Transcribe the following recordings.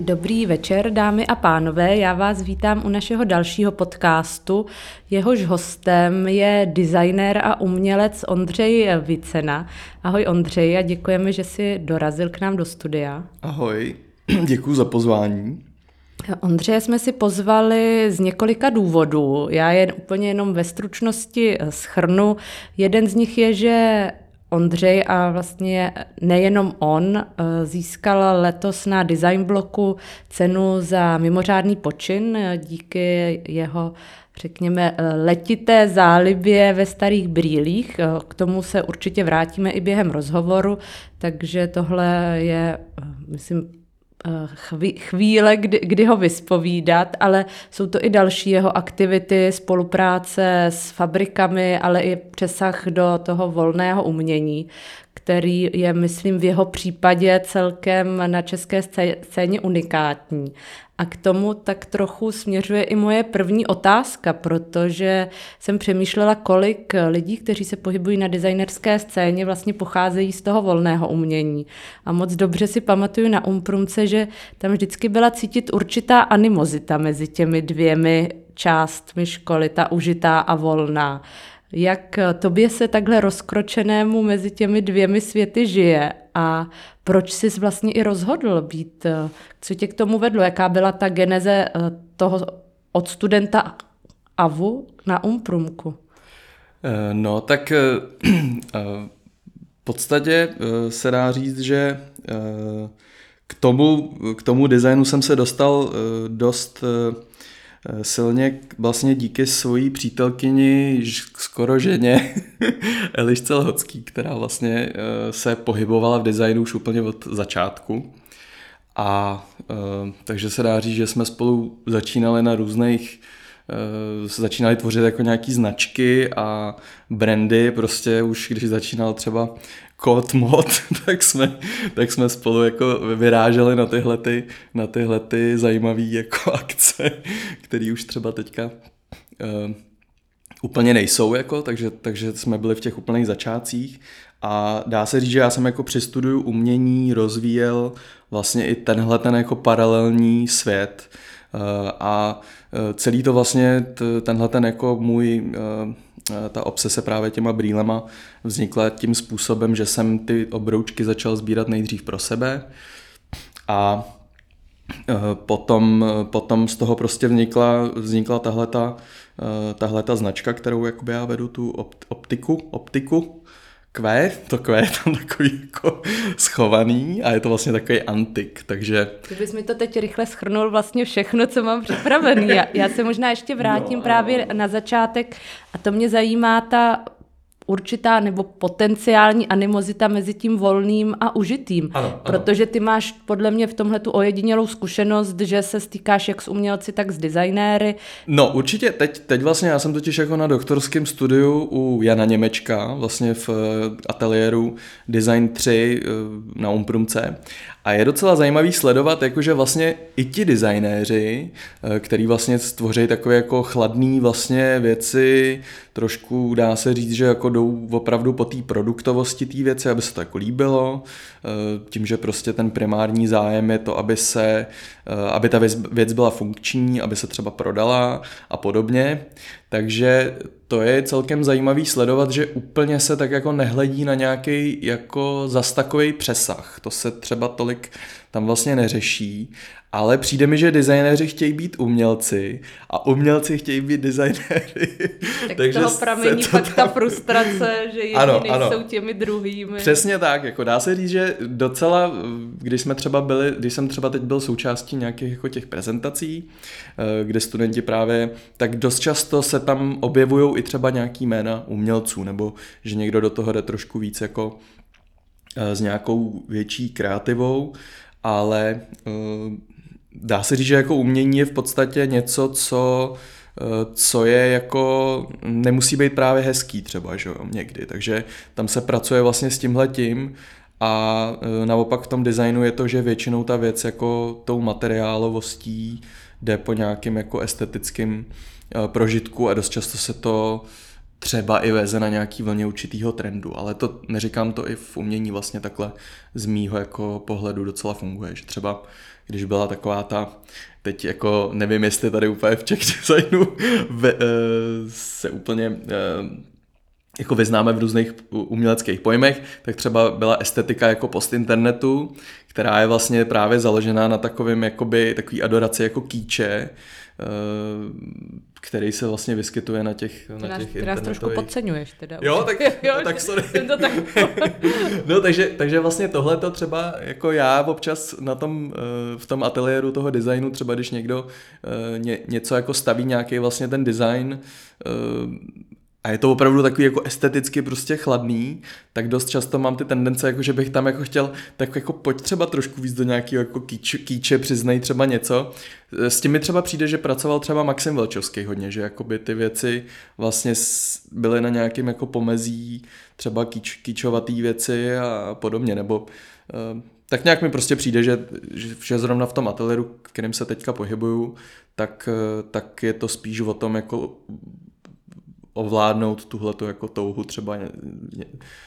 Dobrý večer, dámy a pánové. Já vás vítám u našeho dalšího podcastu. Jehož hostem je designér a umělec Ondřej Vicena. Ahoj Ondřej a děkujeme, že jsi dorazil k nám do studia. Ahoj, děkuji za pozvání. Ondřeje jsme si pozvali z několika důvodů. Já je úplně jenom ve stručnosti schrnu. Jeden z nich je, že Ondřej a vlastně nejenom on eh, získal letos na Design Bloku cenu za mimořádný počin eh, díky jeho řekněme, eh, letité zálibě ve starých brýlích. K tomu se určitě vrátíme i během rozhovoru, takže tohle je, myslím, chvíle, kdy, kdy ho vyspovídat, ale jsou to i další jeho aktivity, spolupráce s fabrikami, ale i přesah do toho volného umění, který je, myslím, v jeho případě celkem na české scéně unikátní. A k tomu tak trochu směřuje i moje první otázka, protože jsem přemýšlela, kolik lidí, kteří se pohybují na designerské scéně, vlastně pocházejí z toho volného umění. A moc dobře si pamatuju na Umprumce, že tam vždycky byla cítit určitá animozita mezi těmi dvěmi částmi školy, ta užitá a volná. Jak tobě se takhle rozkročenému mezi těmi dvěmi světy žije a proč jsi vlastně i rozhodl být, co tě k tomu vedlo, jaká byla ta geneze eh, toho od studenta AVU na Umprumku? Eh, no, tak eh, v podstatě se dá říct, že k tomu, k tomu designu jsem se dostal dost Eh, silně vlastně díky svojí přítelkyni, skoro ženě, Elišce Lhocký, která vlastně eh, se pohybovala v designu už úplně od začátku. A eh, takže se dá říct, že jsme spolu začínali na různých začínali tvořit jako nějaký značky a brandy, prostě už když začínal třeba kód mod, tak jsme, tak jsme spolu jako vyráželi na tyhle, ty, na tyhle ty zajímavé jako akce, které už třeba teďka uh, úplně nejsou, jako, takže, takže jsme byli v těch úplných začátcích. A dá se říct, že já jsem jako při studiu umění rozvíjel vlastně i tenhle ten jako paralelní svět a uh, celý to vlastně, tenhle ten jako můj Eh, ta obsese právě těma brýlema vznikla tím způsobem, že jsem ty obroučky začal sbírat nejdřív pro sebe a eh, potom, potom z toho prostě vznikla, vznikla eh, tahleta značka, kterou jakoby já vedu tu optiku, optiku Q, to Q je tam takový jako schovaný a je to vlastně takový antik, takže... Kdybys mi to teď rychle schrnul vlastně všechno, co mám připravený. Já, já se možná ještě vrátím no, právě na začátek a to mě zajímá ta určitá nebo potenciální animozita mezi tím volným a užitým. Ano, ano. Protože ty máš podle mě v tomhle tu ojedinělou zkušenost, že se stýkáš jak s umělci, tak s designéry. No určitě, teď, teď vlastně já jsem totiž jako na doktorském studiu u Jana Němečka, vlastně v eh, ateliéru Design 3 eh, na Umprumce a je docela zajímavý sledovat, jakože vlastně i ti designéři, eh, který vlastně stvoří takové jako chladné vlastně věci, trošku dá se říct, že jako jdou opravdu po té produktovosti té věci, aby se to jako líbilo, eh, tím, že prostě ten primární zájem je to, aby se, eh, aby ta věc, věc byla funkční, aby se třeba prodala a podobně. Takže to je celkem zajímavý sledovat, že úplně se tak jako nehledí na nějaký jako zas takový přesah. To se třeba tolik tam vlastně neřeší ale přijde mi, že designéři chtějí být umělci a umělci chtějí být designéry. Tak Takže toho pramení to fakt tam... ta frustrace, že jiní ano, ano. jsou těmi druhými. Přesně tak, jako dá se říct, že docela, když jsme třeba byli, když jsem třeba teď byl součástí nějakých jako těch prezentací, eh, kde studenti právě, tak dost často se tam objevují i třeba nějaký jména umělců, nebo že někdo do toho jde trošku víc jako eh, s nějakou větší kreativou, ale eh, dá se říct, že jako umění je v podstatě něco, co eh, co je jako, nemusí být právě hezký třeba, že jo, někdy, takže tam se pracuje vlastně s tímhletím a eh, naopak v tom designu je to, že většinou ta věc jako tou materiálovostí jde po nějakým jako estetickým prožitku a dost často se to třeba i veze na nějaký vlně určitýho trendu, ale to neříkám to i v umění vlastně takhle z mýho jako pohledu docela funguje, že třeba když byla taková ta, teď jako nevím, jestli tady úplně v Czech designu ve, uh, se úplně uh, jako vyznáme v různých uměleckých pojmech, tak třeba byla estetika jako post internetu, která je vlastně právě založená na takovém jakoby, takový adoraci jako kýče, Eh, který se vlastně vyskytuje na těch, na těch ty nás trošku podceňuješ teda. Jo, tak, jo, tak sorry. to tak... no, takže, takže vlastně tohle to třeba jako já občas na tom, eh, v tom ateliéru toho designu, třeba když někdo eh, ně, něco jako staví nějaký vlastně ten design, a je to opravdu takový jako esteticky prostě chladný, tak dost často mám ty tendence, jako že bych tam jako chtěl, tak jako pojď třeba trošku víc do nějakého jako kýče, kýče přiznej třeba něco. S tím mi třeba přijde, že pracoval třeba Maxim Velčovský hodně, že jakoby ty věci vlastně byly na nějakém jako pomezí třeba kýč, kýčovatý věci a podobně, nebo uh, tak nějak mi prostě přijde, že, že zrovna v tom ateliéru, kterým se teďka pohybuju, tak, eh, tak je to spíš o tom jako ovládnout tuhleto jako touhu třeba.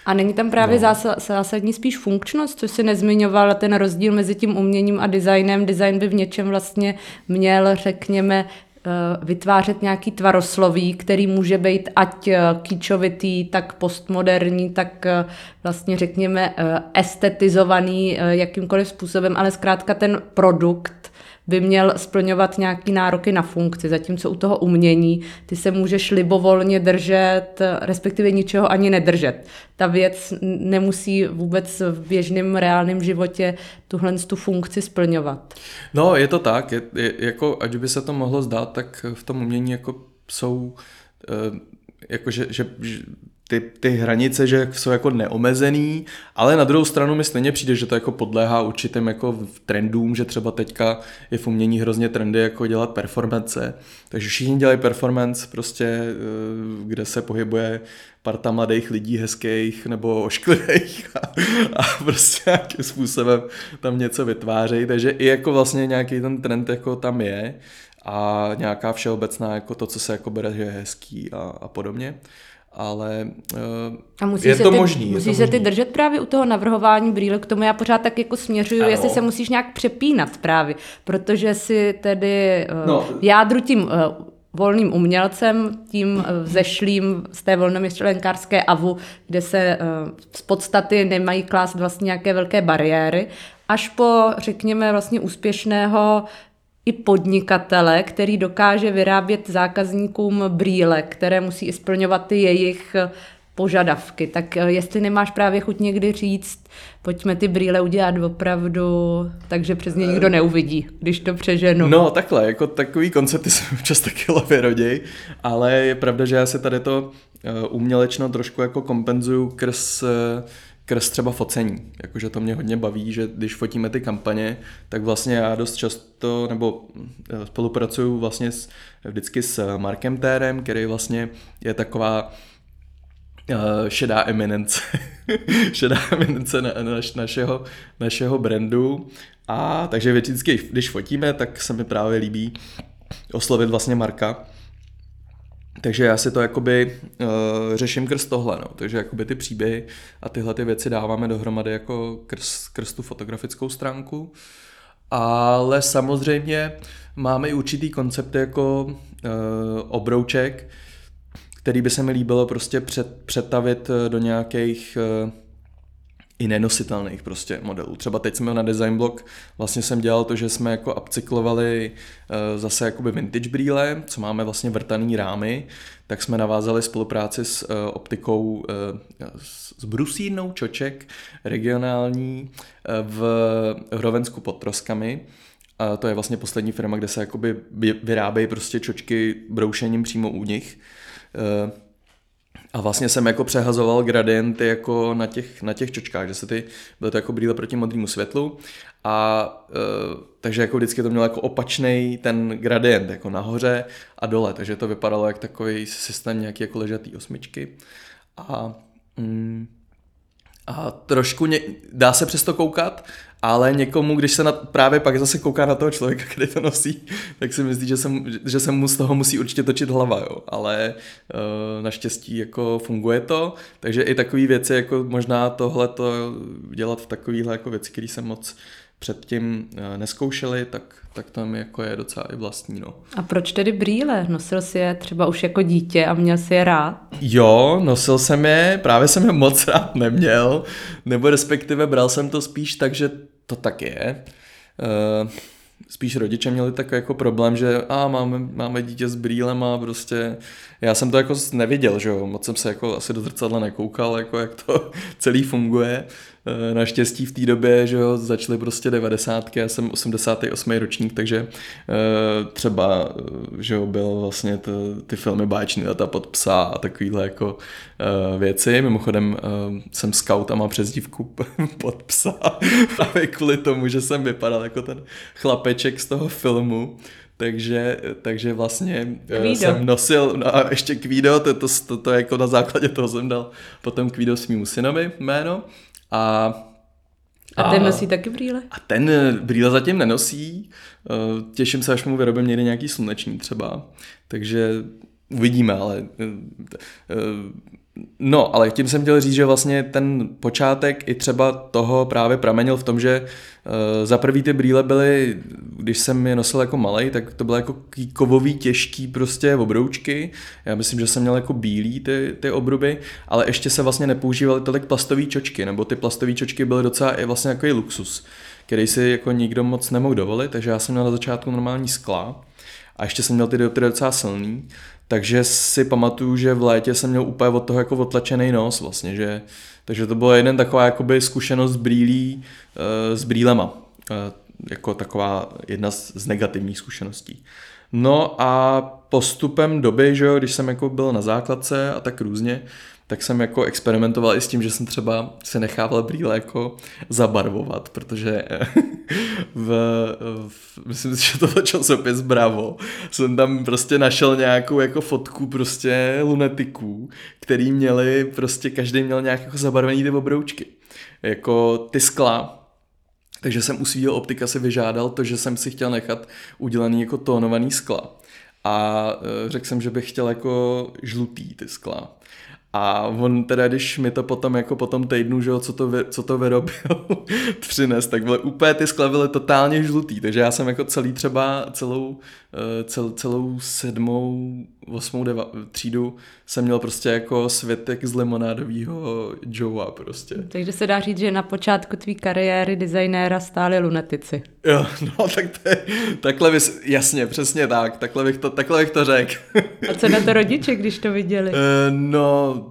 A není tam právě no. zásadní spíš funkčnost, co si nezmiňoval, ten rozdíl mezi tím uměním a designem. Design by v něčem vlastně měl, řekněme, eh, vytvářet nějaký tvarosloví, který může být ať eh, kýčovitý, tak postmoderní, tak eh, vlastně řekněme estetizovaný jakýmkoliv způsobem, ale zkrátka ten produkt by měl splňovat nějaký nároky na funkci, zatímco u toho umění ty se můžeš libovolně držet, respektive ničeho ani nedržet. Ta věc nemusí vůbec v běžném reálném životě tuhle tu funkci splňovat. No, je to tak, je, je, jako, ať by se to mohlo zdát, tak v tom umění jako jsou uh, jako že, že, ty, ty hranice, že jsou jako neomezený, ale na druhou stranu mi stejně přijde, že to jako podléhá určitým jako trendům, že třeba teďka je v umění hrozně trendy jako dělat performance, takže všichni dělají performance prostě, eh, kde se pohybuje parta mladých lidí hezkých nebo ošklivých a, a prostě nějakým způsobem tam něco vytvářejí, takže i jako vlastně nějaký ten trend jako tam je a nějaká všeobecná jako to, co se jako bere, že je hezký a, a podobně ale uh, a musí je se to ty, možný. Musíš se ty držet právě u toho navrhování brýle, k tomu já pořád tak jako směřuju, ano. jestli se musíš nějak přepínat právě, protože si tedy uh, no. jádru tím uh, volným umělcem, tím vzešlým z té volnomyšlenkářské avu, kde se z podstaty nemají klást vlastně nějaké velké bariéry, až po, řekněme, vlastně úspěšného i podnikatele, který dokáže vyrábět zákazníkům brýle, které musí i splňovat ty jejich požadavky. Tak eh, jestli nemáš právě chuť někdy říct, pojďme ty brýle udělat opravdu, takže přes ně nikdo neuvidí, když to přeženu. No takhle, jako takový koncepty se občas taky lově rodí, ale je pravda, že já si tady to eh, umělečno trošku jako kompenzuju krz eh, krz třeba focení. Jakože to mě hodně baví, že když fotíme ty kampaně, tak vlastně já dost často, nebo eh, spolupracuju vlastně s, vždycky s Markem Térem, který vlastně je taková uh, šedá eminence, šedá eminence na, na, našeho, našeho brandu. A takže vždycky, když fotíme, tak se mi právě líbí oslovit vlastně Marka, takže já si to jakoby uh, řeším krz tohle, no. takže jakoby ty příběhy a tyhle ty věci dáváme dohromady jako krz, krz tu fotografickou stránku. Ale samozřejmě máme i určitý koncept jako uh, obrouček, který by se mi líbilo prostě před, přetavit do nějakých uh, i nenositelných prostě modelů. Třeba teď jsme na Design Block, vlastně jsem dělal to, že jsme jako upcyklovali uh, zase jakoby vintage brýle, co máme vlastně vrtaný rámy, tak jsme navázali spolupráci s uh, optikou uh, s brusírnou Čoček, regionální v Hrovensku pod Troskami. A to je vlastně poslední firma, kde se jakoby vyrábějí prostě čočky broušením přímo u nich. A vlastně jsem jako přehazoval gradienty jako na těch, na těch čočkách, že se ty, byly to jako brýle proti modrému světlu. A e, takže jako vždycky to mělo jako opačný ten gradient, jako nahoře a dole, takže to vypadalo jak takový systém nějaký jako ležatý osmičky. A mm, a trošku ně, dá se přesto koukat, ale někomu, když se na, právě pak zase kouká na toho člověka, který to nosí, tak si myslí, že se, že se mu z toho musí určitě točit hlava, jo. ale uh, naštěstí jako funguje to, takže i takové věci, jako možná tohle to dělat v takovýhle jako věci, které jsem moc předtím uh, neskoušeli, tak, tak tam jako je docela i vlastní. No. A proč tedy brýle? Nosil jsi je třeba už jako dítě a měl si je rád? Jo, nosil jsem je, právě jsem je moc rád neměl, nebo respektive bral jsem to spíš tak, že to tak je. Uh, spíš rodiče měli takový jako problém, že a máme, máme dítě s brýlem a prostě já jsem to jako neviděl, že jo, moc jsem se jako asi do zrcadla nekoukal, jako jak to celý funguje. Eh, naštěstí v té době, že jo, začaly prostě 90. já jsem 88. ročník, takže eh, třeba, eh, že jo, byl vlastně to, ty filmy Báječný data pod psa a takovýhle jako věci. Mimochodem jsem scout a mám přezdívku pod psa právě kvůli tomu, že jsem vypadal jako ten chlapeček z toho filmu. Takže, takže vlastně Kvído. jsem nosil, no a ještě Kvído, to, to, to, to jako na základě toho jsem dal potom Kvído svýmu synovi jméno. A, a ten nosí taky brýle? A ten eh, brýle zatím nenosí. Eh, těším se, až mu vyrobím někdy nějaký sluneční třeba. Takže uvidíme, ale eh, No, ale tím jsem chtěl říct, že vlastně ten počátek i třeba toho právě pramenil v tom, že uh, za prvý ty brýle byly, když jsem je nosil jako malý, tak to byly jako kovový těžký prostě obroučky. Já myslím, že jsem měl jako bílý ty, ty obruby, ale ještě se vlastně nepoužívaly tolik plastové čočky, nebo ty plastové čočky byly docela i vlastně jako luxus, který si jako nikdo moc nemohl dovolit, takže já jsem měl na začátku normální skla a ještě jsem měl ty dioptry docela silný, takže si pamatuju, že v létě jsem měl úplně od toho jako otlačený nos vlastně, že, takže to byla jeden taková jakoby zkušenost s brýlí, uh, s brýlema, uh, jako taková jedna z, z negativních zkušeností. No a postupem doby, že jo, když jsem jako byl na základce a tak různě, tak jsem jako experimentoval i s tím, že jsem třeba se nechával brýle jako zabarvovat, protože v, v, myslím si, že to časopis Bravo, jsem tam prostě našel nějakou jako fotku prostě lunetiků, který měli prostě, každý měl nějak jako zabarvený ty obroučky. Jako ty skla, takže jsem u svého optika si vyžádal to, že jsem si chtěl nechat udělaný jako tónovaný skla. A e, řekl jsem, že bych chtěl jako žlutý ty skla. A on teda, když mi to potom jako po tom týdnu, že jo, co to, co to vyrobil, přines, tak byly úplně ty skla byly totálně žlutý, takže já jsem jako celý třeba celou, cel, celou sedmou, osmou deva, třídu jsem měl prostě jako světek z limonádového Joea prostě. Takže se dá říct, že na počátku tvý kariéry designéra stály lunetici. Jo, no tak to je, takhle bys, jasně, přesně tak, takhle bych to, takhle bych to řekl. A co na to rodiče, když to viděli? Uh, no,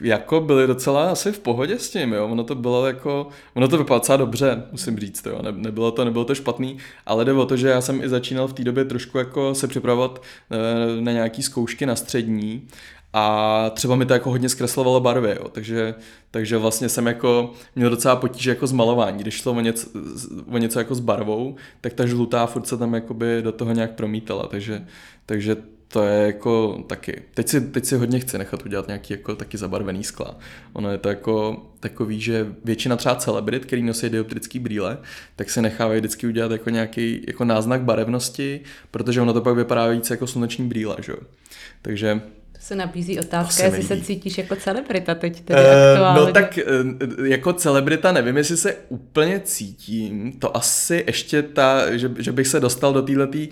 jako byli docela asi v pohodě s tím, jo. Ono to bylo jako, ono to vypadalo docela dobře, musím říct, jo. Ne, nebylo to, nebylo to špatný, ale jde o to, že já jsem i začínal v té době trošku jako se připravovat eh, na nějaký zkoušky na střední a třeba mi to jako hodně zkreslovalo barvy, jo. Takže, takže vlastně jsem jako měl docela potíže jako s malováním. Když šlo o něco, o něco jako s barvou, tak ta žlutá furt se tam jakoby do toho nějak promítala, takže, takže to je jako taky. Teď si, teď si hodně chci nechat udělat nějaký jako taky zabarvený skla. Ono je to jako takový, že většina třeba celebrit, který nosí dioptrický brýle, tak si nechávají vždycky udělat jako nějaký jako náznak barevnosti, protože ono to pak vypadá víc jako sluneční brýle, že jo. Takže se nabízí otázka, jestli se cítíš jako celebrita teď tedy uh, aktuálně. No tak uh, jako celebrita nevím, jestli se úplně cítím. To asi ještě ta, že, že bych se dostal do této Eh,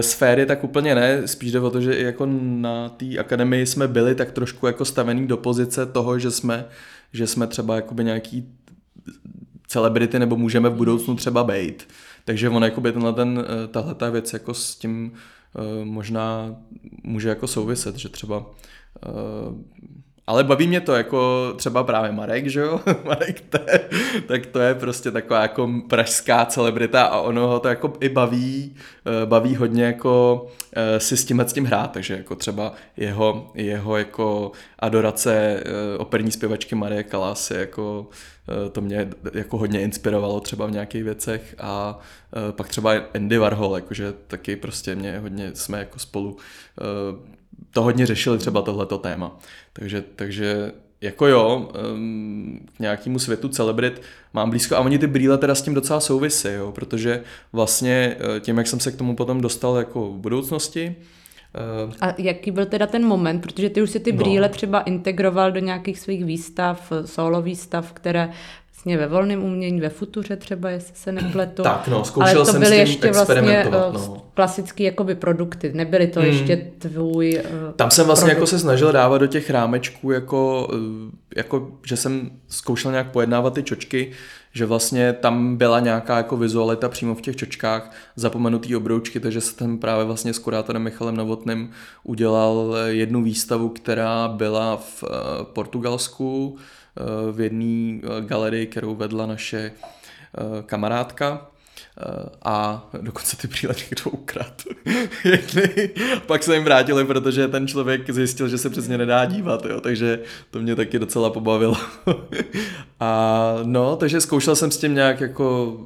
sféry, tak úplně ne. Spíš jde o to, že i jako na té akademii jsme byli tak trošku jako stavený do pozice toho, že jsme, že jsme třeba jakoby nějaký celebrity nebo můžeme v budoucnu třeba být. Takže on jakoby tenhle ten, eh, tahle ta věc jako s tím uh, možná může jako souviset, že třeba ale baví mě to jako třeba právě Marek, že jo? Marek, je, tak to je prostě taková jako pražská celebrita a ono ho to jako i baví, eh, baví hodně jako eh, si s tím s tím hrát, takže jako třeba jeho, jeho jako adorace eh, operní zpěvačky Marie Kalas jako to mě jako hodně inspirovalo třeba v nějakých věcech a pak třeba Andy Warhol, jakože taky prostě mě hodně jsme jako spolu to hodně řešili třeba tohleto téma. Takže, takže jako jo, k nějakému světu celebrit mám blízko a oni ty brýle teda s tím docela souvisí, jo, protože vlastně eh, tím, jak jsem se k tomu potom dostal jako v budoucnosti, a jaký byl teda ten moment, protože ty už si ty no. brýle no. třeba integroval do nějakých svých výstav, solo výstav, které vlastně ve volném umění, ve futuře třeba, jestli se nepletu. Tak no, zkoušel Ale to jsem byly s tím ještě vlastně eh, no. klasické jakoby produkty, nebyly to hmm. ještě tvůj uh, Tam jsem vlastně produkt. jako se snažil dávat do těch rámečků, jako, jako, že jsem zkoušel nějak pojednávat ty čočky, že vlastně tam byla nějaká jako vizualita přímo v těch čočkách, zapomenutý obroučky, takže jsem právě vlastně s kurátorem Michalem Novotným udělal jednu výstavu, která byla v eh, Portugalsku, eh, v jedné eh, galerii, kterou vedla naše kamarádka a dokonce ty brýle někdo ukrad. Pak se jim vrátili, protože ten člověk zjistil, že se přesně nedá dívat, jo, takže to mě taky docela pobavilo. a no, takže zkoušel jsem s tím nějak jako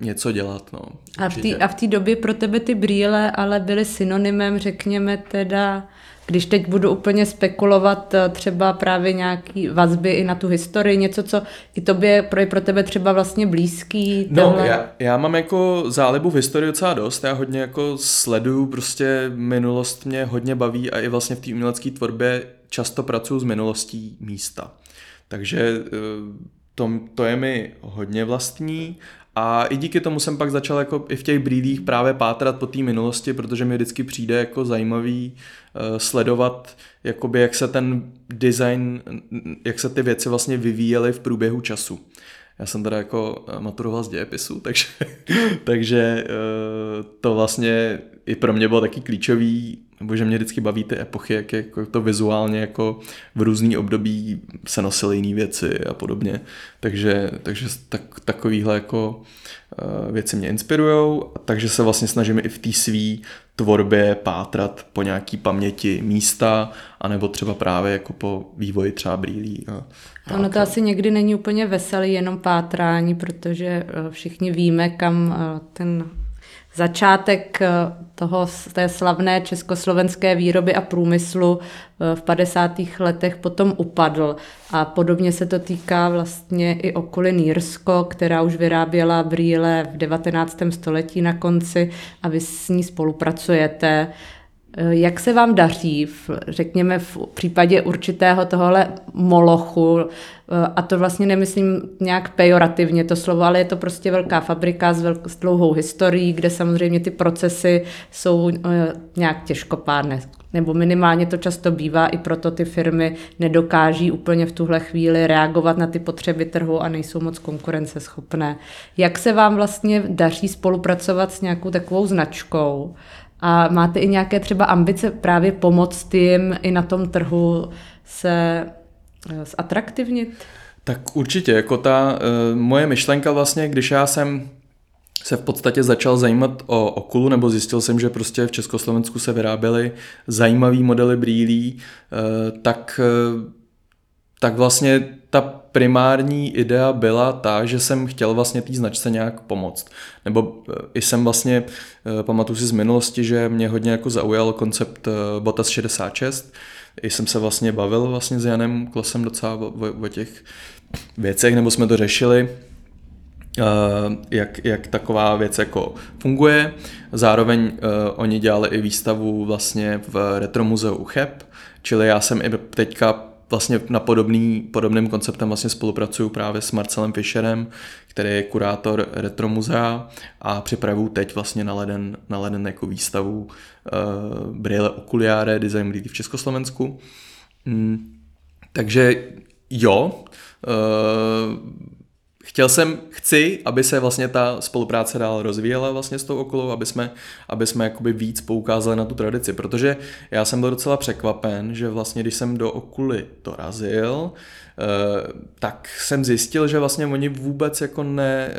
něco dělat, no. A v té době pro tebe ty brýle ale byly synonymem, řekněme teda, když teď budu úplně spekulovat eh, třeba právě nějaký vazby i na tu historii, něco, co i tobě pro, pro tebe třeba vlastně blízký. No, já, já mám jako zálibu v historii docela dost, já hodně jako sleduju, prostě minulost mě hodně baví a i vlastně v té umělecké tvorbě často pracuji s minulostí místa. Takže eh, to, to je mi hodně vlastní a i díky tomu jsem pak začal jako i v těch brýlích právě pátrat po té minulosti, protože mi vždycky přijde jako zajímavý uh, sledovat, jakoby jak se ten design, jak se ty věci vlastně vyvíjely v průběhu času. Já jsem teda jako eh, maturoval z dějepisu, takže, takže uh, to vlastně i pro mě bylo taky klíčový nebo že mě vždycky baví ty epochy, jak, jako to vizuálně jako v různý období se nosily jiné věci a podobně. Takže, takže tak, takovýhle jako uh, věci mě inspirují, takže se vlastně snažím i v té své tvorbě pátrat po nějaký paměti místa, anebo třeba právě jako po vývoji třeba brýlí. A, ono to asi někdy není úplně veselý jenom pátrání, protože eh, všichni víme, kam eh, ten začátek eh, toho, té slavné československé výroby a průmyslu eh, v 50. letech potom upadl. A podobně se to týká vlastně i okolin Jirsko, která už vyráběla brýle v 19. století na konci a vy s ní spolupracujete. Eh, jak se vám daří, v, řekněme, v případě určitého tohle molochu, eh, a to vlastně nemyslím nějak pejorativně to slovo, ale je to prostě velká fabrika s, velk, s dlouhou historií, kde samozřejmě ty procesy jsou eh, nějak těžkopádné. Nebo minimálně to často bývá, i proto ty firmy nedokáží úplně v tuhle chvíli reagovat na ty potřeby trhu a nejsou moc konkurenceschopné. Jak se vám vlastně daří spolupracovat s nějakou takovou značkou, a máte i nějaké třeba ambice právě pomoct jim i na tom trhu se eh, zatraktivnit? Tak určitě, jako ta uh, moje myšlenka vlastně, když já jsem se v podstatě začal zajímat o okulu, nebo zjistil jsem, že prostě v Československu se vyráběly zajímavý modely brýlí, uh, tak, tak vlastně primární idea byla ta, že jsem chtěl vlastně té značce nějak pomoct. Nebo eh, i jsem vlastně, eh, pamatuju si z minulosti, že mě hodně jako zaujal koncept eh, Botas 66, i jsem se vlastně bavil vlastně s Janem Klosem docela o, o těch věcech, nebo jsme to řešili, jak, jak taková věc jako funguje. Zároveň oni dělali i výstavu vlastně v Retro muzeu Cheb, čili já jsem i teďka vlastně na podobný, podobným konceptem vlastně spolupracuju právě s Marcelem Fischerem, který je kurátor Retro muzea a připravuju teď vlastně na leden, na leden jako výstavu uh, Brille Oculiare Design Brýlí v Československu. Mm, takže jo, uh, chtěl jsem, chci, aby se vlastně ta spolupráce dál rozvíjela vlastně s tou okolou, aby jsme, aby jsme jakoby víc poukázali na tu tradici, protože já jsem byl docela překvapen, že vlastně když jsem do okuly dorazil, eh, tak jsem zjistil, že vlastně oni vůbec jako ne eh,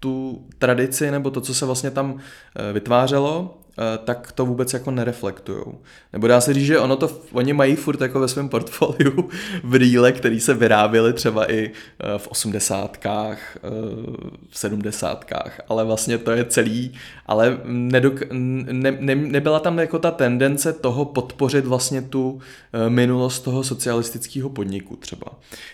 tu tradici nebo to, co se vlastně tam eh, vytvářelo, tak to vůbec jako nereflektujou. Nebo dá se říct, že ono to, oni mají furt jako ve svém portfoliu brýle, které se vyráběly třeba i eh, v osmdesátkách, eh, v sedmdesátkách, ale vlastně to je celý, ale nedok, ne, ne, nebyla tam jako ta tendence toho podpořit vlastně tu minulost toho socialistického podniku třeba.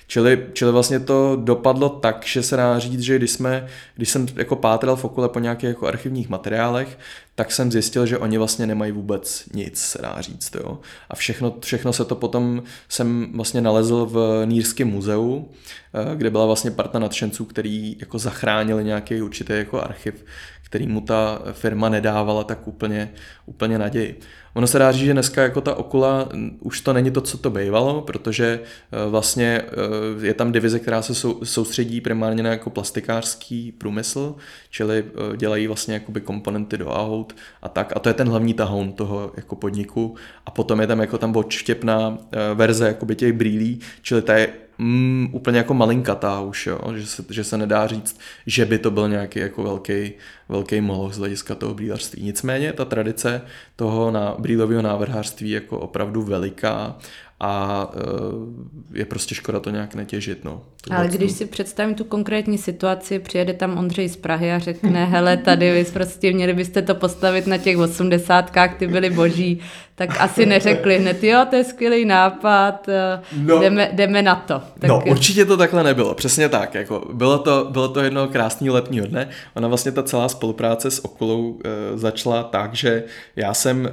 Čili, čili vlastně to dopadlo tak, že se dá říct, že když jsme, když jsem jako pátral v okole po nějakých jako archivních materiálech, tak jsem zjistil, že oni vlastně nemají vůbec nic, se dá říct. Jo. A všechno, všechno se to potom jsem vlastně nalezl v Nýrském muzeu, eh, kde byla vlastně parta nadšenců, který jako zachránili nějaký určitý jako archiv, který mu ta firma nedávala tak úplně, úplně naději. Ono se dá říct, že dneska jako ta Okula už to není to, co to bývalo, protože eh, vlastně eh, je tam divize, která se soustředí primárně na jako plastikářský průmysl, čili eh, dělají vlastně jakoby komponenty do aut a tak. A to je ten hlavní tahoun toho jako podniku. A potom je tam jako tam odštěpná verze jakoby těch brýlí, čili ta je mm, úplně jako malinkatá už, jo? Že, se, že se nedá říct, že by to byl nějaký jako velký, velký moloch z hlediska toho brýlařství. Nicméně ta tradice toho na brýlového návrhářství je jako opravdu veliká a e, je prostě škoda to nějak netěžit. No, Ale když si představím tu konkrétní situaci, přijede tam Ondřej z Prahy a řekne, hele, tady vy prostě měli byste to postavit na těch osmdesátkách, ty byly boží, tak asi neřekli hned, jo, to je skvělý nápad, e, no, jdeme, jdeme na to. Tak... No, určitě to takhle nebylo, přesně tak. Jako bylo, to, bylo to jedno krásného letního dne. Ona vlastně ta celá spolupráce s Okulou e, začala tak, že já jsem e,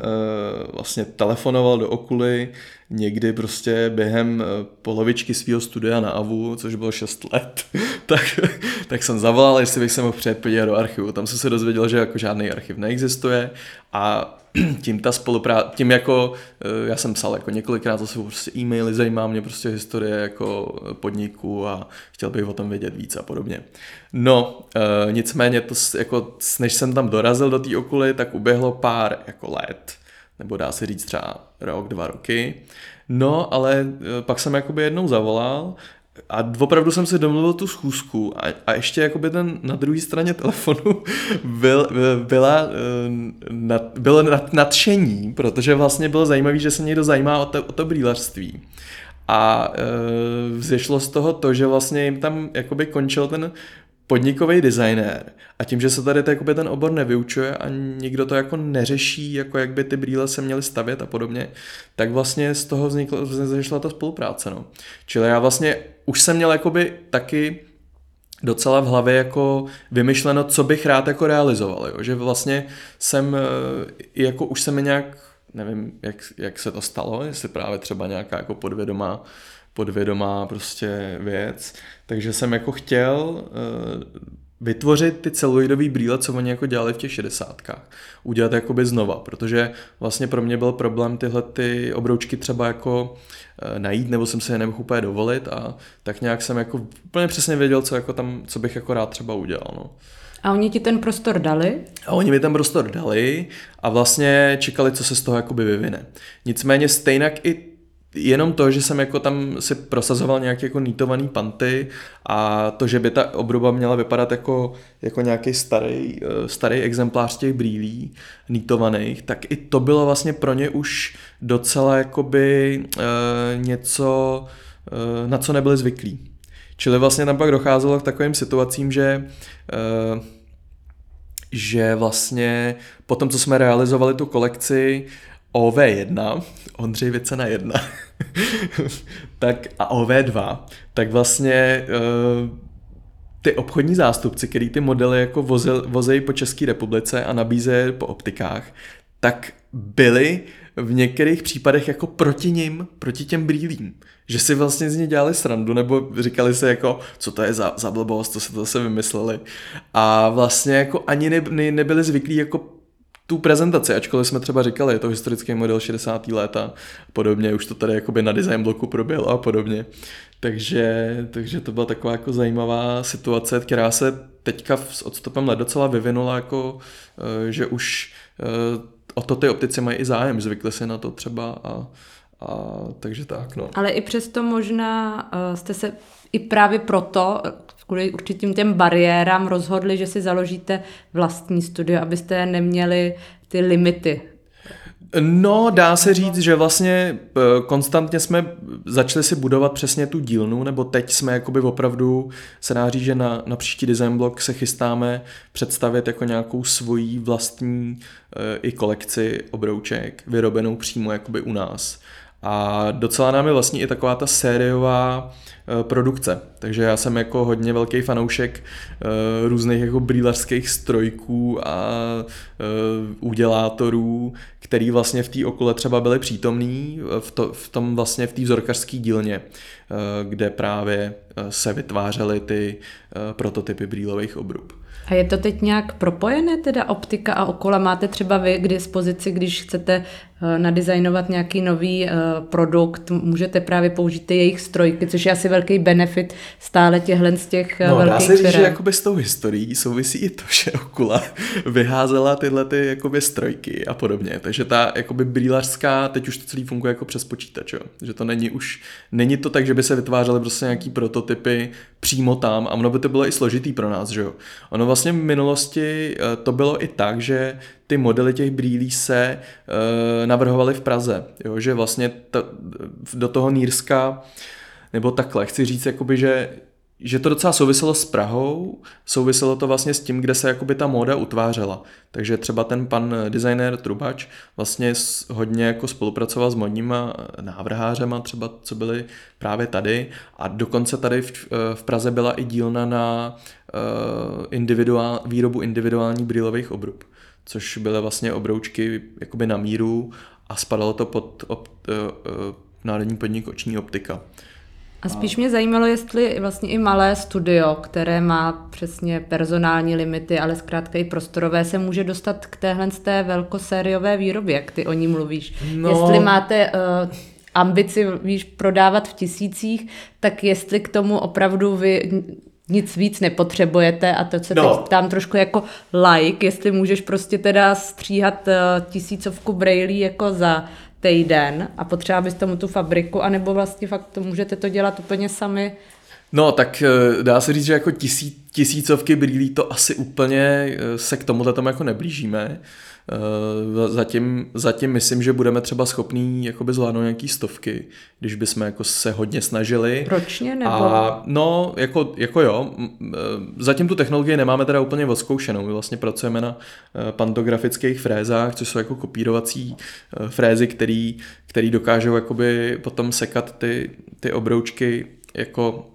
vlastně telefonoval do Okuly, někdy prostě během eh, polovičky svého studia na AVU, což bylo 6 let, tak, tak jsem zavolal, jestli bych se mohl přijet podívat do archivu. Tam jsem se dozvěděl, že jako žádný archiv neexistuje a tím ta spolupráce, tím jako, eh, já jsem psal jako několikrát zase prostě e-maily, zajímá mě prostě historie jako podniku a chtěl bych o tom vědět víc a podobně. No, e, nicméně to jako, než jsem tam dorazil do té okuly, tak uběhlo pár jako let nebo dá se říct třeba rok, dva roky. No, ale e, pak jsem jakoby jednou zavolal a opravdu jsem si domluvil tu schůzku a, a ještě jakoby ten na druhé straně telefonu byl, byla, e, nad, bylo nad, nadšení, protože vlastně bylo zajímavé, že se někdo zajímá o to, o to brýlařství. A e, vzešlo z toho to, že vlastně jim tam jakoby končil ten podnikový designér a tím, že se tady jakoby ten obor nevyučuje a nikdo to jako neřeší, jako jak by ty brýle se měly stavět a podobně, tak vlastně z toho vznikla, vzešla ta spolupráce. No. Čili já vlastně už jsem měl jakoby taky docela v hlavě jako vymyšleno, co bych rád jako realizoval, jo? že vlastně jsem, eh, jako už se mi nějak, nevím, jak, jak se to stalo, jestli právě třeba nějaká jako podvědomá podvědomá prostě věc. Takže jsem jako chtěl uh, vytvořit ty celuloidové brýle, co oni jako dělali v těch šedesátkách. Udělat jakoby znova, protože vlastně pro mě byl problém tyhle ty obroučky třeba jako najít, nebo jsem se je nemohl úplně dovolit a tak nějak jsem jako úplně přesně věděl, co, jako tam, co bych jako rád třeba udělal. No. A oni ti ten prostor dali? A oni mi ten prostor dali a vlastně čekali, co se z toho jakoby vyvine. Nicméně stejně i jenom to, že jsem jako tam si prosazoval nějaké jako nítovaný panty a to, že by ta obruba měla vypadat jako, jako nějaký starý, eh, starý exemplář těch brýlí nítovaných, tak i to bylo vlastně pro ně už docela jakoby e, něco, e, na co nebyli zvyklí. Čili vlastně tam pak docházelo k takovým situacím, že e, že vlastně potom, co jsme realizovali tu kolekci, OV1, Ondřej Vicena 1, tak a OV2, tak vlastně uh, ty obchodní zástupci, který ty modely jako vozejí po České republice a nabízejí po optikách, tak byli v některých případech jako proti ním, proti těm brýlím. Že si vlastně z ní dělali srandu, nebo říkali se jako, co to je za, za blbost, co se to zase vymysleli. A vlastně jako ani ne, ne, nebyli zvyklí jako tu prezentaci, ačkoliv jsme třeba říkali, je to historický model 60. let a podobně, už to tady jakoby na design bloku proběhlo a podobně. Takže, takže to byla taková jako zajímavá situace, která se teďka s odstupem let docela vyvinula, jako, eh, že už eh, o to ty optici mají i zájem, zvykli si na to třeba a, a takže tak, no. Ale i přesto možná uh, jste se i právě proto kvůli určitým těm bariérám rozhodli, že si založíte vlastní studio, abyste neměli ty limity No, dá se říct, že vlastně eh, konstantně jsme začali si budovat přesně tu dílnu, nebo teď jsme jakoby opravdu, se dá říct, že na, na příští design blog se chystáme představit jako nějakou svoji vlastní e, i kolekci obrouček, vyrobenou přímo jakoby u nás. A docela nám je vlastně i taková ta sériová Eh, produkce. Takže já jsem jako hodně velký fanoušek uh, různých jako brýlařských strojků a uh, udělátorů, který vlastně v té okole třeba byly přítomný v, to, v tom vlastně v té vzorkařské dílně, kde právě se vytvářely ty prototypy brýlových obrub. A je to teď nějak propojené, teda optika a okola? Máte třeba vy k dispozici, když chcete Eh, nadizajnovat nějaký nový uh, produkt, můžete právě použít ty jejich strojky, což je asi velký benefit stále těchhle z těch no, velkých dá se říct, že jakoby s tou historií souvisí i to, že Okula vyházela tyhle ty jakoby strojky a podobně, takže ta jakoby brýlařská, teď už to celý funguje jako přes počítač, jo? že to není už, není to tak, že by se vytvářely prostě nějaký prototypy přímo tam a ono by to bylo i složitý pro nás, že jo. Ono vlastně v minulosti to bylo i tak, že ty modely těch brýlí se uh, navrhovaly v Praze, jo? že vlastně ta, do toho Nýrska, nebo takhle, chci říct, jakoby, že že to docela souviselo s Prahou, souviselo to vlastně s tím, kde se jakoby ta móda utvářela. Takže třeba ten pan designer Trubač vlastně hodně jako spolupracoval s modníma návrhářema třeba, co byli právě tady a dokonce tady v, v Praze byla i dílna na uh, individuál, výrobu individuální brýlových obrub což byly vlastně obroučky jakoby na míru a spadalo to pod op, uh, uh, národní podnik oční optika. A spíš mě zajímalo, jestli vlastně i malé studio, které má přesně personální limity, ale zkrátka i prostorové, se může dostat k téhle z té velkosériové výrobě, jak ty o ní mluvíš. No. Jestli máte uh, ambici, víš, prodávat v tisících, tak jestli k tomu opravdu vy nic víc nepotřebujete a to se no. teď ptám trošku jako like, jestli můžeš prostě teda stříhat uh, tisícovku brailí jako za týden a potřeba bys tomu tu fabriku, anebo vlastně fakt to můžete to dělat úplně sami. No, tak uh, dá se říct, že jako tisí, tisícovky brýlí to asi úplně uh, se k tomuhle tomu jako neblížíme. Eh, zatím, zatím myslím, že budeme třeba schopní jakoby zvládnout nějaký stovky, když bychom jako se hodně snažili. Ročně nebo? A, no, jako, jako jo. Eh, zatím tu technologii nemáme teda úplně odzkoušenou. My vlastně pracujeme na eh, pantografických frézách, což jsou jako kopírovací frézy, který, který dokážou jakoby potom sekat ty, ty obroučky jako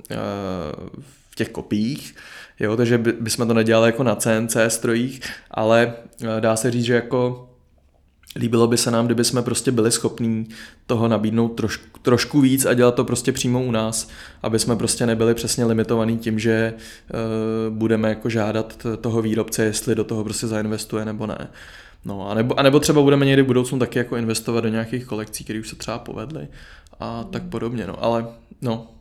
v těch kopích Jo, takže by, bychom to nedělali jako na CNC strojích, ale eh, dá se říct, že jako líbilo by se nám, kdyby jsme prostě byli schopní toho nabídnout trošku, trošku víc a dělat to prostě přímo u nás, aby jsme prostě nebyli přesně limitovaný tím, že uh, budeme jako žádat toho výrobce, jestli do toho prostě zainvestuje nebo ne. No, a nebo, a nebo třeba budeme někdy v budoucnu taky jako investovat do nějakých kolekcí, které už se třeba povedly a tak podobně, no, ale no,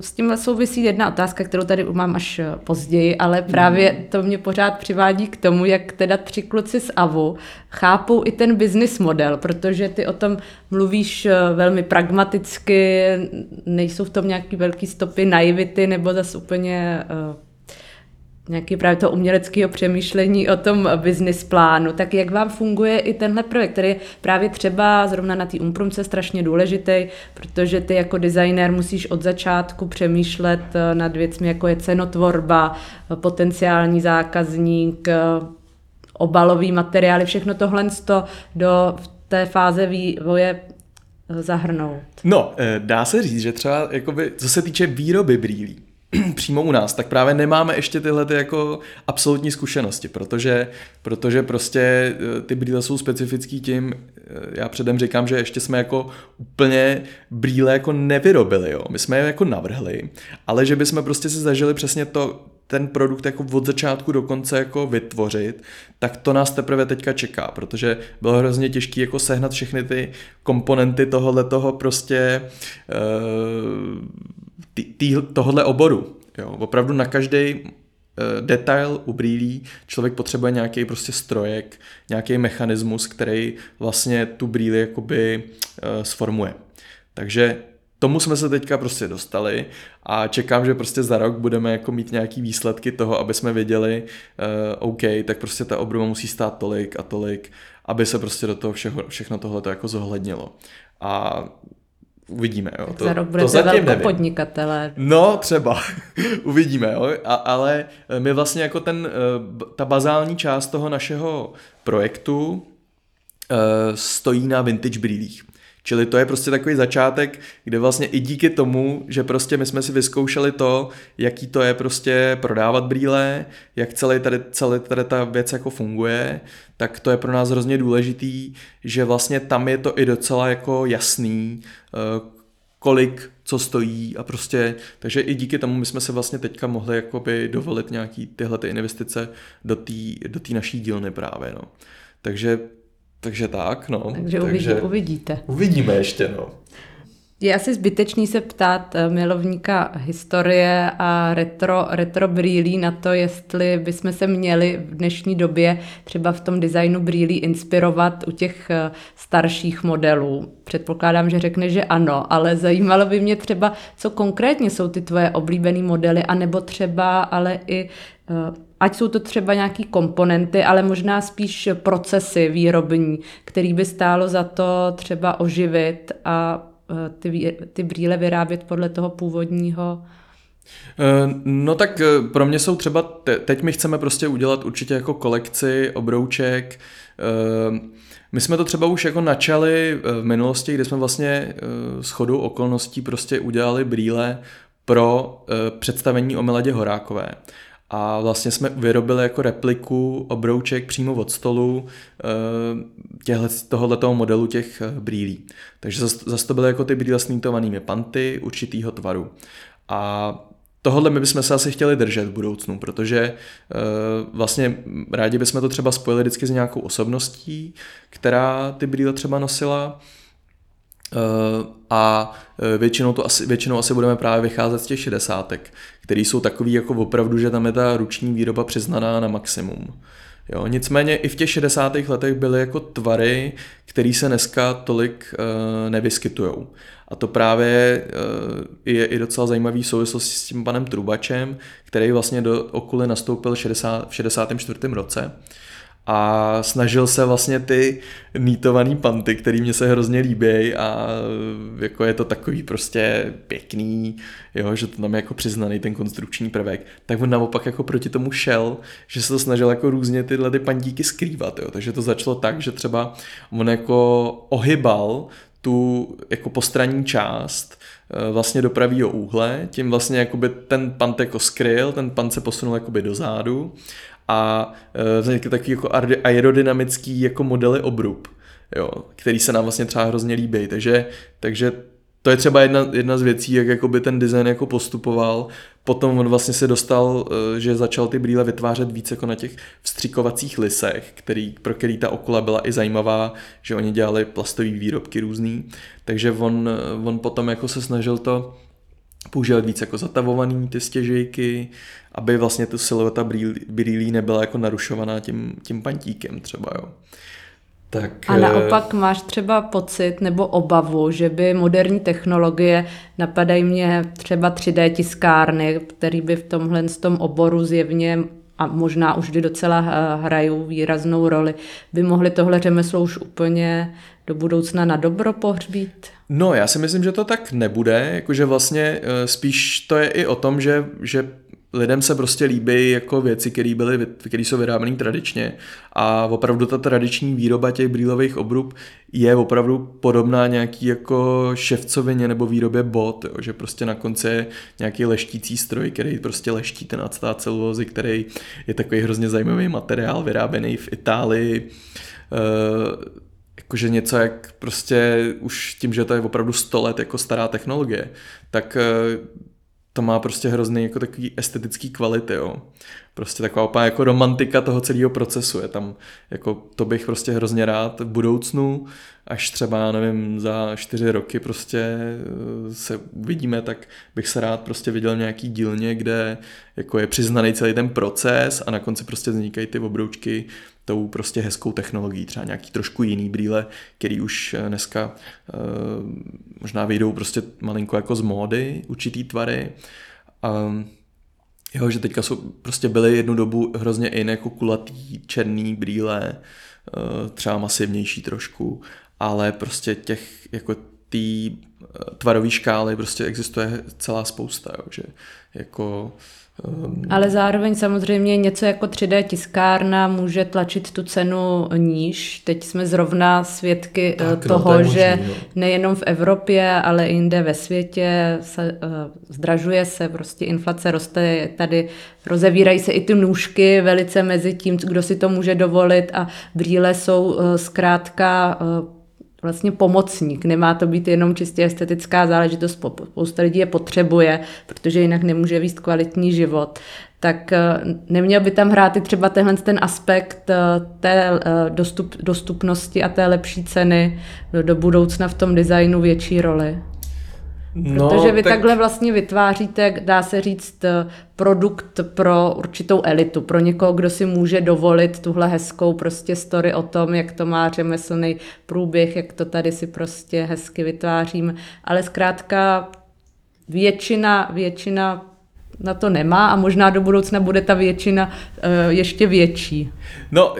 s tím souvisí jedna otázka, kterou tady mám až eh, později, ale právě mhm. to mě pořád přivádí k tomu, jak teda tři kluci z AVU chápou i ten business model, protože ty o tom mluvíš eh, velmi pragmaticky, nejsou v tom nějaký velký stopy naivity nebo zase úplně nějaký právě to uměleckého přemýšlení o tom business plánu, tak jak vám funguje i tenhle projekt, který je právě třeba zrovna na té umprumce strašně důležitý, protože ty jako designer musíš od začátku přemýšlet eh, nad věcmi, jako je cenotvorba, eh, potenciální zákazník, eh, obalový materiály, všechno tohle do té fáze vývoje zahrnout. No, dá se říct, že třeba jakoby, co se týče výroby brýlí, přímo u nás, tak právě nemáme ještě tyhle ty jako absolutní zkušenosti, protože, protože prostě eh, ty brýle jsou specifický tím, eh, já předem říkám, že ještě jsme jako úplně brýle jako nevyrobili, jo. My jsme je jako navrhli, ale že bychom prostě si zažili přesně to, ten produkt jako od začátku do konce jako vytvořit, tak to nás teprve teďka čeká, protože bylo hrozně těžké jako sehnat všechny ty komponenty tohohle toho prostě uh, tý, tý, tohohle oboru. Jo. Opravdu na každý uh, detail u brýlí člověk potřebuje nějaký prostě strojek, nějaký mechanismus, který vlastně tu brýli jakoby uh, sformuje. Takže tomu jsme se teďka prostě dostali a čekám, že prostě za rok budeme jako mít nějaký výsledky toho, aby jsme věděli, uh, OK, tak prostě ta obruba musí stát tolik a tolik, aby se prostě do toho všeho, všechno tohle jako zohlednilo. A Uvidíme, jo. To, za rok budete to zatím podnikatelé. No, třeba. Uvidíme, jo. A, ale my vlastně jako ten, eh, ta bazální část toho našeho projektu uh, stojí na vintage brýlích. Čili to je prostě takový začátek, kde vlastně i díky tomu, že prostě my jsme si vyzkoušeli to, jaký to je prostě prodávat brýle, jak celý tady, celý tady ta věc jako funguje, tak to je pro nás hrozně důležitý, že vlastně tam je to i docela jako jasný, eh, kolik co stojí a prostě, takže i díky tomu my jsme se vlastně teďka mohli jakoby dovolit nějaký tyhle ty investice do té do naší dílny právě, no. Takže takže tak, no. Takže, Takže uvidíte. Uvidíme ještě, no. Je asi zbytečný se ptát eh, milovníka historie a retro, retro brýlí na to, jestli bychom se měli v dnešní době třeba v tom designu brýlí inspirovat u těch eh, starších modelů. Předpokládám, že řekne, že ano, ale zajímalo by mě třeba, co konkrétně jsou ty tvoje oblíbené modely, anebo třeba ale i eh, ať jsou to třeba nějaký komponenty, ale možná spíš procesy výrobní, který by stálo za to třeba oživit a e, ty, ty brýle vyrábět podle toho původního. E, No tak e, pro mě jsou třeba, teď my chceme prostě udělat určitě jako kolekci obrouček, my jsme to třeba už jako načali v minulosti, kdy jsme vlastně s chodou okolností prostě udělali brýle pro představení o Miladě Horákové a vlastně jsme vyrobili jako repliku obrouček přímo od stolu eh, tohoto modelu těch eh, brýlí. Takže zase to byly jako ty brýle s mítovanými panty určitýho tvaru. A tohle my bychom se asi chtěli držet v budoucnu, protože uh, vlastně rádi bychom to třeba spojili vždycky s nějakou osobností, která ty brýle třeba nosila a většinou, to asi, většinou asi budeme právě vycházet z těch šedesátek, který jsou takový jako opravdu, že tam je ta ruční výroba přiznaná na maximum. Jo, nicméně i v těch 60. letech byly jako tvary, které se dneska tolik uh, nevyskytují. A to právě uh, je i docela zajímavý souvislosti s tím panem Trubačem, který vlastně do Okuly nastoupil 60, v 64. roce a snažil se vlastně ty nítovaný panty, který mě se hrozně líbí a jako je to takový prostě pěkný, jo, že to tam je jako přiznaný ten konstrukční prvek, tak on naopak jako proti tomu šel, že se to snažil jako různě tyhle ty pantíky skrývat, jo, takže to začalo tak, že třeba on jako ohybal tu jako postranní část eh, vlastně do pravýho úhle, tím vlastně jakoby ten pant jako skryl, ten pant se posunul jakoby dozadu a e, vznikly taky jako aerodynamický jako modely obrub, jo, který se nám vlastně třeba hrozně líbí, takže, takže to je třeba jedna, jedna z věcí, jak jakoby ten design jako postupoval. Potom on vlastně se dostal, e, že začal ty brýle vytvářet víc jako na těch vstřikovacích lisech, který, pro který ta okula byla i zajímavá, že oni dělali plastové výrobky různý. Takže on, on potom jako se snažil to používat víc jako zatavovaný ty stěžejky, aby vlastně tu silueta brýlí nebyla jako narušovaná tím, tím pantíkem třeba, jo. Tak, a naopak máš třeba pocit nebo obavu, že by moderní technologie, napadají mě třeba 3D tiskárny, který by v tomhle tom oboru zjevně a možná už kdy docela eh, hrajou výraznou roli, by mohly tohle řemeslo už úplně do budoucna na dobro pohřbít? No, já si myslím, že to tak nebude, jakože vlastně eh, spíš to je i o tom, že, že lidem se prostě líbí jako věci, které byly, které jsou vyráběné tradičně. A opravdu ta tradiční výroba těch brýlových obrub je opravdu podobná nějaký jako ševcovině nebo výrobě bot, jo, že prostě na konci je nějaký leštící stroj, který prostě leští ten acetát celulózy, který je takový hrozně zajímavý materiál vyráběný v Itálii, uh, jakože něco jak prostě už tím, že to je opravdu 100 let jako stará technologie, tak eh, to má prostě hrozný jako takový estetický kvality, jo. Prostě taková opá jako romantika toho celého procesu. Je tam, jako to bych prostě hrozně rád v budoucnu, až třeba, nevím, za čtyři roky prostě eh, se uvidíme, tak bych se rád prostě viděl nějaký dílně, kde jako je přiznaný celý ten proces a na konci prostě vznikají ty obroučky tou prostě hezkou technologií, třeba nějaký trošku jiný brýle, který už eh, dneska uh, možná vyjdou prostě malinko jako z módy, určitý tvary. Um, jo, že teďka jsou, prostě byly jednu dobu hrozně in jako kulatý černý brýle, uh, třeba masivnější trošku, ale prostě těch jako té tvarové škály prostě existuje celá spousta, jo, že jako Ale zároveň samozřejmě něco jako 3D tiskárna může tlačit tu cenu níž. Teď jsme zrovna svědky tak, eh, toho, no, to že možný, nejenom v Evropě, ale i jinde ve světě se, uh, zdražuje se, prostě inflace roste, tady rozevírají se i ty nůžky velice mezi tím, kdo si to může dovolit a brýle jsou uh, zkrátka uh, vlastně pomocník. Nemá to být jenom čistě estetická záležitost, spousta lidí je potřebuje, protože jinak nemůže výst kvalitní život. Tak eh, neměl by tam hrát i třeba tenhle ten aspekt eh, té eh, dostup, dostupnosti a té lepší ceny do budoucna v tom designu větší roli? No, Protože vy tak... takhle vlastně vytváříte, dá se říct, produkt pro určitou elitu, pro někoho, kdo si může dovolit tuhle hezkou prostě story o tom, jak to má řemeslný průběh, jak to tady si prostě hezky vytvářím. Ale zkrátka většina, většina na to nemá a možná do budoucna bude ta většina uh, ještě větší. No,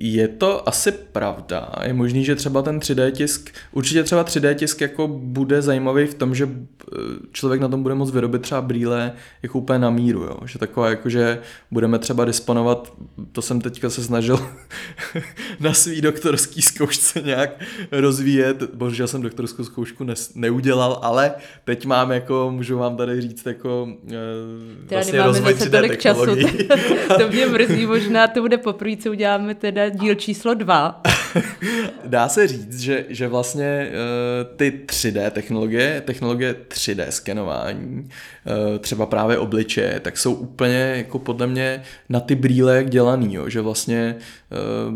je to asi pravda. Je možný, že třeba ten 3D tisk, určitě třeba 3D tisk jako bude zajímavý v tom, že eh, člověk na tom bude moct vyrobit třeba brýle jako úplně na míru, jo? že taková jako, že budeme třeba disponovat, to jsem teďka se snažil na svý doktorský zkoušce nějak rozvíjet, bohužel jsem doktorskou zkoušku ne, neudělal, ale teď mám jako, můžu vám tady říct jako uh, vlastně rozvoj 3D tolik času, to mě mrzí, možná to bude poprvé, co uděláme teda díl číslo dva. Dá se říct, že, že vlastně uh, ty 3D technologie, technologie 3D skenování, uh, třeba právě obličeje, tak jsou úplně jako podle mě na ty brýle dělaný, jo, že vlastně uh,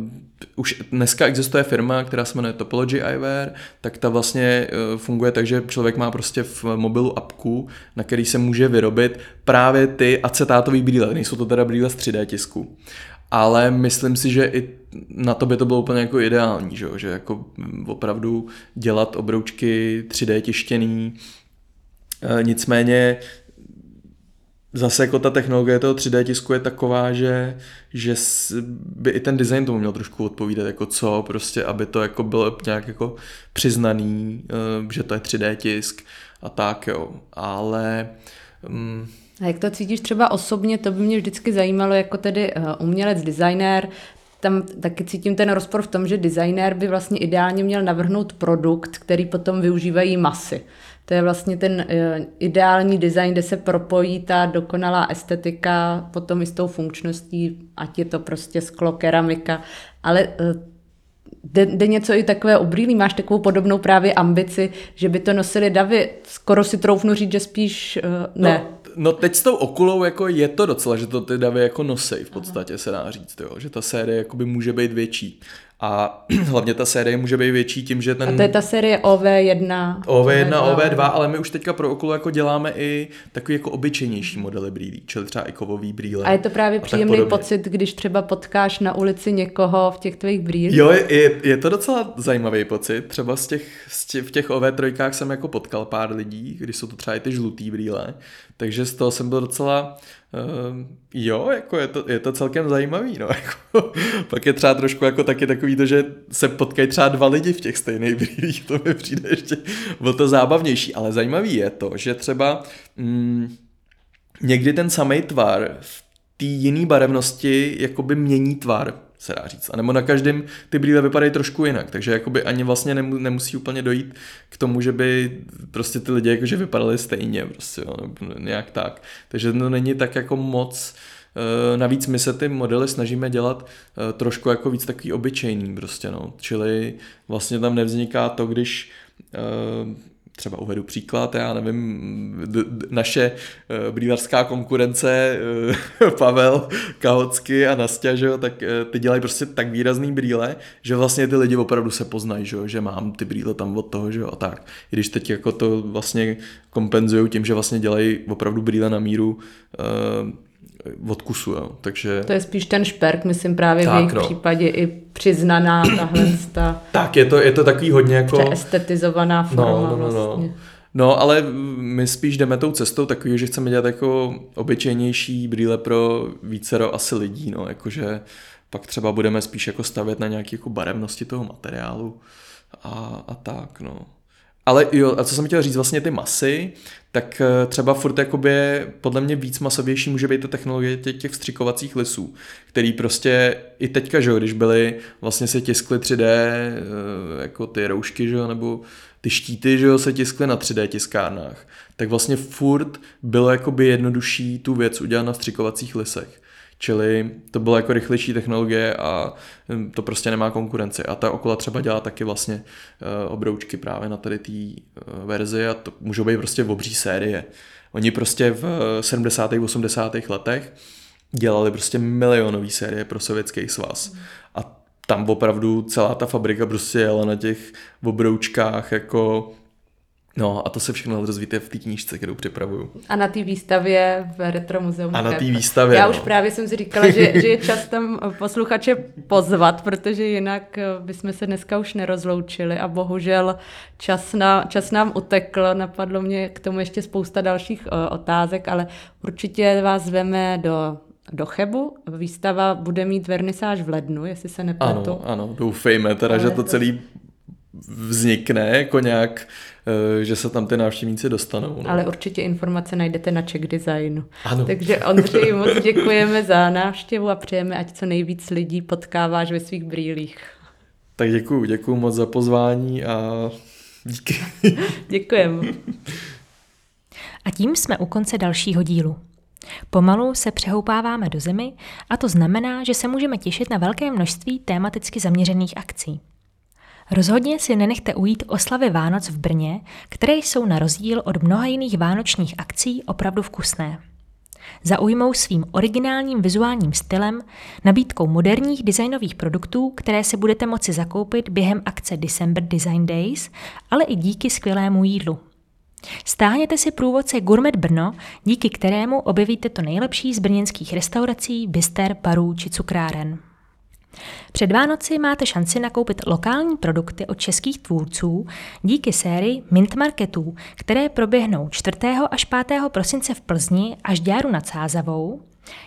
už dneska existuje firma, která se jmenuje Topology Eyewear, tak ta vlastně funguje tak, že člověk má prostě v mobilu apku, na který se může vyrobit právě ty acetátové brýle, nejsou to teda brýle z 3D tisku ale myslím si, že i na to by to bylo úplně jako ideální, že, že jako opravdu dělat obroučky 3D tištěný, e, nicméně zase jako ta technologie toho 3D tisku je taková, že, že by i ten design tomu měl trošku odpovídat, jako co, prostě, aby to jako bylo nějak jako přiznaný, e, že to je 3D tisk a tak, jo. Ale um, a jak to cítíš třeba osobně, to by mě vždycky zajímalo jako tedy uh, umělec, designér, tam taky cítím ten rozpor v tom, že designér by vlastně ideálně měl navrhnout produkt, který potom využívají masy. To je vlastně ten uh, ideální design, kde se propojí ta dokonalá estetika potom i s tou funkčností, ať je to prostě sklo, keramika, ale uh, jde, jde něco i takové obrýlý, máš takovou podobnou právě ambici, že by to nosili davy, skoro si troufnu říct, že spíš uh, ne. No No teď s tou okulou jako je to docela, že to ty davy jako nosej v podstatě se dá říct, jo, že ta série jakoby může být větší. A hlavně ta série může být větší tím, že ten... A to je ta série OV1. OV1, OV2, OV2 ale my už teďka pro okolo jako děláme i takový jako obyčejnější modely brýlí, čili třeba i kovový brýle. A je to právě příjemný pocit, když třeba potkáš na ulici někoho v těch tvých brýlích? Jo, je, je to docela zajímavý pocit. Třeba z těch, z těch, v těch OV3 jsem jako potkal pár lidí, když jsou to třeba i ty žlutý brýle, takže z toho jsem byl docela Uh, jo, jako je to, je to celkem zajímavý, no. Jako, pak je třeba trošku jako taky takový to, že se potkají třeba dva lidi v těch stejných brýlích, to mi přijde ještě bylo to zábavnější, ale zajímavý je to, že třeba mm, někdy ten samý tvar v té jiné barevnosti jakoby mění tvar se dá říct. A nebo na každém ty brýle vypadají trošku jinak, takže jakoby ani vlastně nemusí úplně dojít k tomu, že by prostě ty lidi jakože vypadali stejně, prostě, jo, nebo nějak tak. Takže to není tak jako moc, eh, Navíc my se ty modely snažíme dělat eh, trošku jako víc takový obyčejný prostě, no. Čili vlastně tam nevzniká to, když eh, třeba uvedu příklad, já nevím, d- d- naše brýlařská konkurence uh, Pavel Kahocky a Nastya, že jo, tak uh, ty dělají prostě tak výrazný brýle, že vlastně ty lidi opravdu se poznají, že jo, že mám ty brýle tam od toho, že jo, a tak. I když teď jako to vlastně kompenzují tím, že vlastně dělají opravdu brýle na míru uh, od kusu, jo. takže... To je spíš ten šperk, myslím právě tak, v jejich no. případě i přiznaná tahle ta... tak, je to, je to takový hodně jako... Estetizovaná forma no, no, no, no. vlastně. No, ale my spíš jdeme tou cestou takový, že chceme dělat jako obyčejnější brýle pro vícero asi lidí, no, jakože pak třeba budeme spíš jako stavět na nějaké jako barevnosti toho materiálu a, a tak, no. Ale jo, a co jsem chtěl říct, vlastně ty masy, tak eh, třeba furt jakoby podle mě víc masovější může být ta technologie těch, těch vstřikovacích lisů, který prostě i teďka, že jo, když byly, vlastně se tiskly 3D, eh, jako ty roušky, že jo, nebo ty štíty, že jo, se tiskly na 3D tiskárnách, tak vlastně furt bylo jakoby jednodušší tu věc udělat na vstřikovacích lisech. Čili to byla jako rychlejší technologie a hm, to prostě nemá konkurenci. A ta Okola třeba dělá taky vlastně uh, obroučky právě na tady té uh, verzi a to můžou být prostě obří série. Oni prostě v 70. 80. letech dělali prostě milionové série pro sovětský svaz. A tam opravdu celá ta fabrika prostě jela na těch obroučkách jako No a to se všechno dozvíte v té knížce, kterou připravuju. A na té výstavě v Retro Muzeu. A na té výstavě, Já no. už právě jsem si říkala, že, že je čas tam posluchače pozvat, protože jinak eh, bychom se dneska už nerozloučili a bohužel čas, na, čas nám utekl. Napadlo mě k tomu ještě spousta dalších uh, otázek, ale určitě vás zveme do do Chebu. Výstava bude mít vernisáž v lednu, jestli se nepletu. Ano, ano, doufejme teda, ale že to celý vznikne jako nějak, eh, že se tam ty návštěvníci dostanou. No. Ale určitě informace najdete na Czech Designu. Ano. Takže Ondřej, moc děkujeme za návštěvu a přejeme, ať co nejvíc lidí potkáváš ve svých brýlích. Tak děkuji, děkuji moc za pozvání a díky. Děkujeme. A tím jsme u konce dalšího dílu. Pomalu se přehoupáváme do zimy a to znamená, že se můžeme těšit na velké množství tématicky zaměřených akcí. Rozhodně si nenechte ujít oslavy Vánoc v Brně, které jsou na rozdíl od mnoha jiných vánočních akcí opravdu vkusné. Zaujmou svým originálním vizuálním stylem, nabídkou moderních designových produktů, které si budete moci zakoupit během akce December Design Days, ale i díky skvělému jídlu. Stáhněte si průvodce Gourmet Brno, díky kterému objevíte to nejlepší z brněnských restaurací, bister, barů či cukráren. Před Vánoci máte šanci nakoupit lokální produkty od českých tvůrců díky sérii Mint Marketů, které proběhnou 4. až 5. prosince v Plzni až Děru nad Sázavou,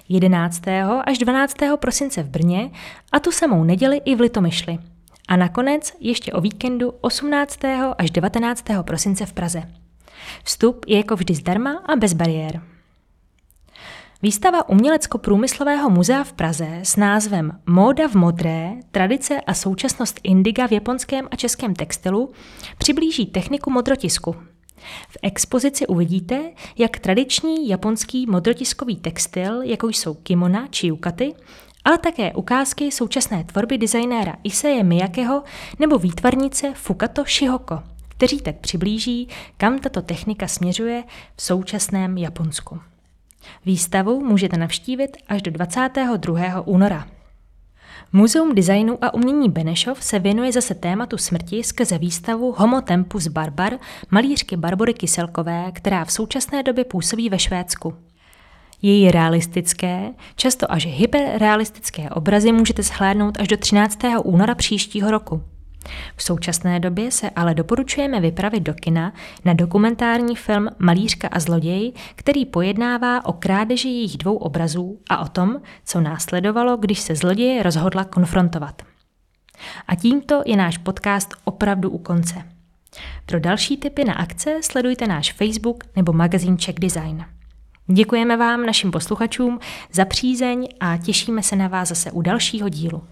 11. až 12. prosince v Brně a tu samou neděli i v Litomyšli. A nakonec ještě o víkendu 18. až 19. prosince v Praze. Vstup je jako vždy zdarma a bez bariér. Výstava Umělecko-průmyslového muzea v Praze s názvem Móda v modré, tradice a současnost indiga v japonském a českém textilu přiblíží techniku modrotisku. V expozici uvidíte, jak tradiční japonský modrotiskový textil, jako jsou kimona či yukaty, ale také ukázky současné tvorby designéra Iseje Miyakeho nebo výtvarnice Fukato Shihoko, kteří tak přiblíží, kam tato technika směřuje v současném Japonsku. Výstavu můžete navštívit až do 22. února. Muzeum designu a umění Benešov se věnuje zase tématu smrti skrze výstavu Homo Tempus Barbar malířky Barbory Kyselkové, která v současné době působí ve Švédsku. Její realistické, často až hyperrealistické obrazy můžete shlédnout až do 13. února příštího roku. V současné době se ale doporučujeme vypravit do kina na dokumentární film Malířka a zloděj, který pojednává o krádeži jejich dvou obrazů a o tom, co následovalo, když se zloděje rozhodla konfrontovat. A tímto je náš podcast opravdu u konce. Pro další tipy na akce sledujte náš Facebook nebo magazín Czech Design. Děkujeme vám, našim posluchačům, za přízeň a těšíme se na vás zase u dalšího dílu.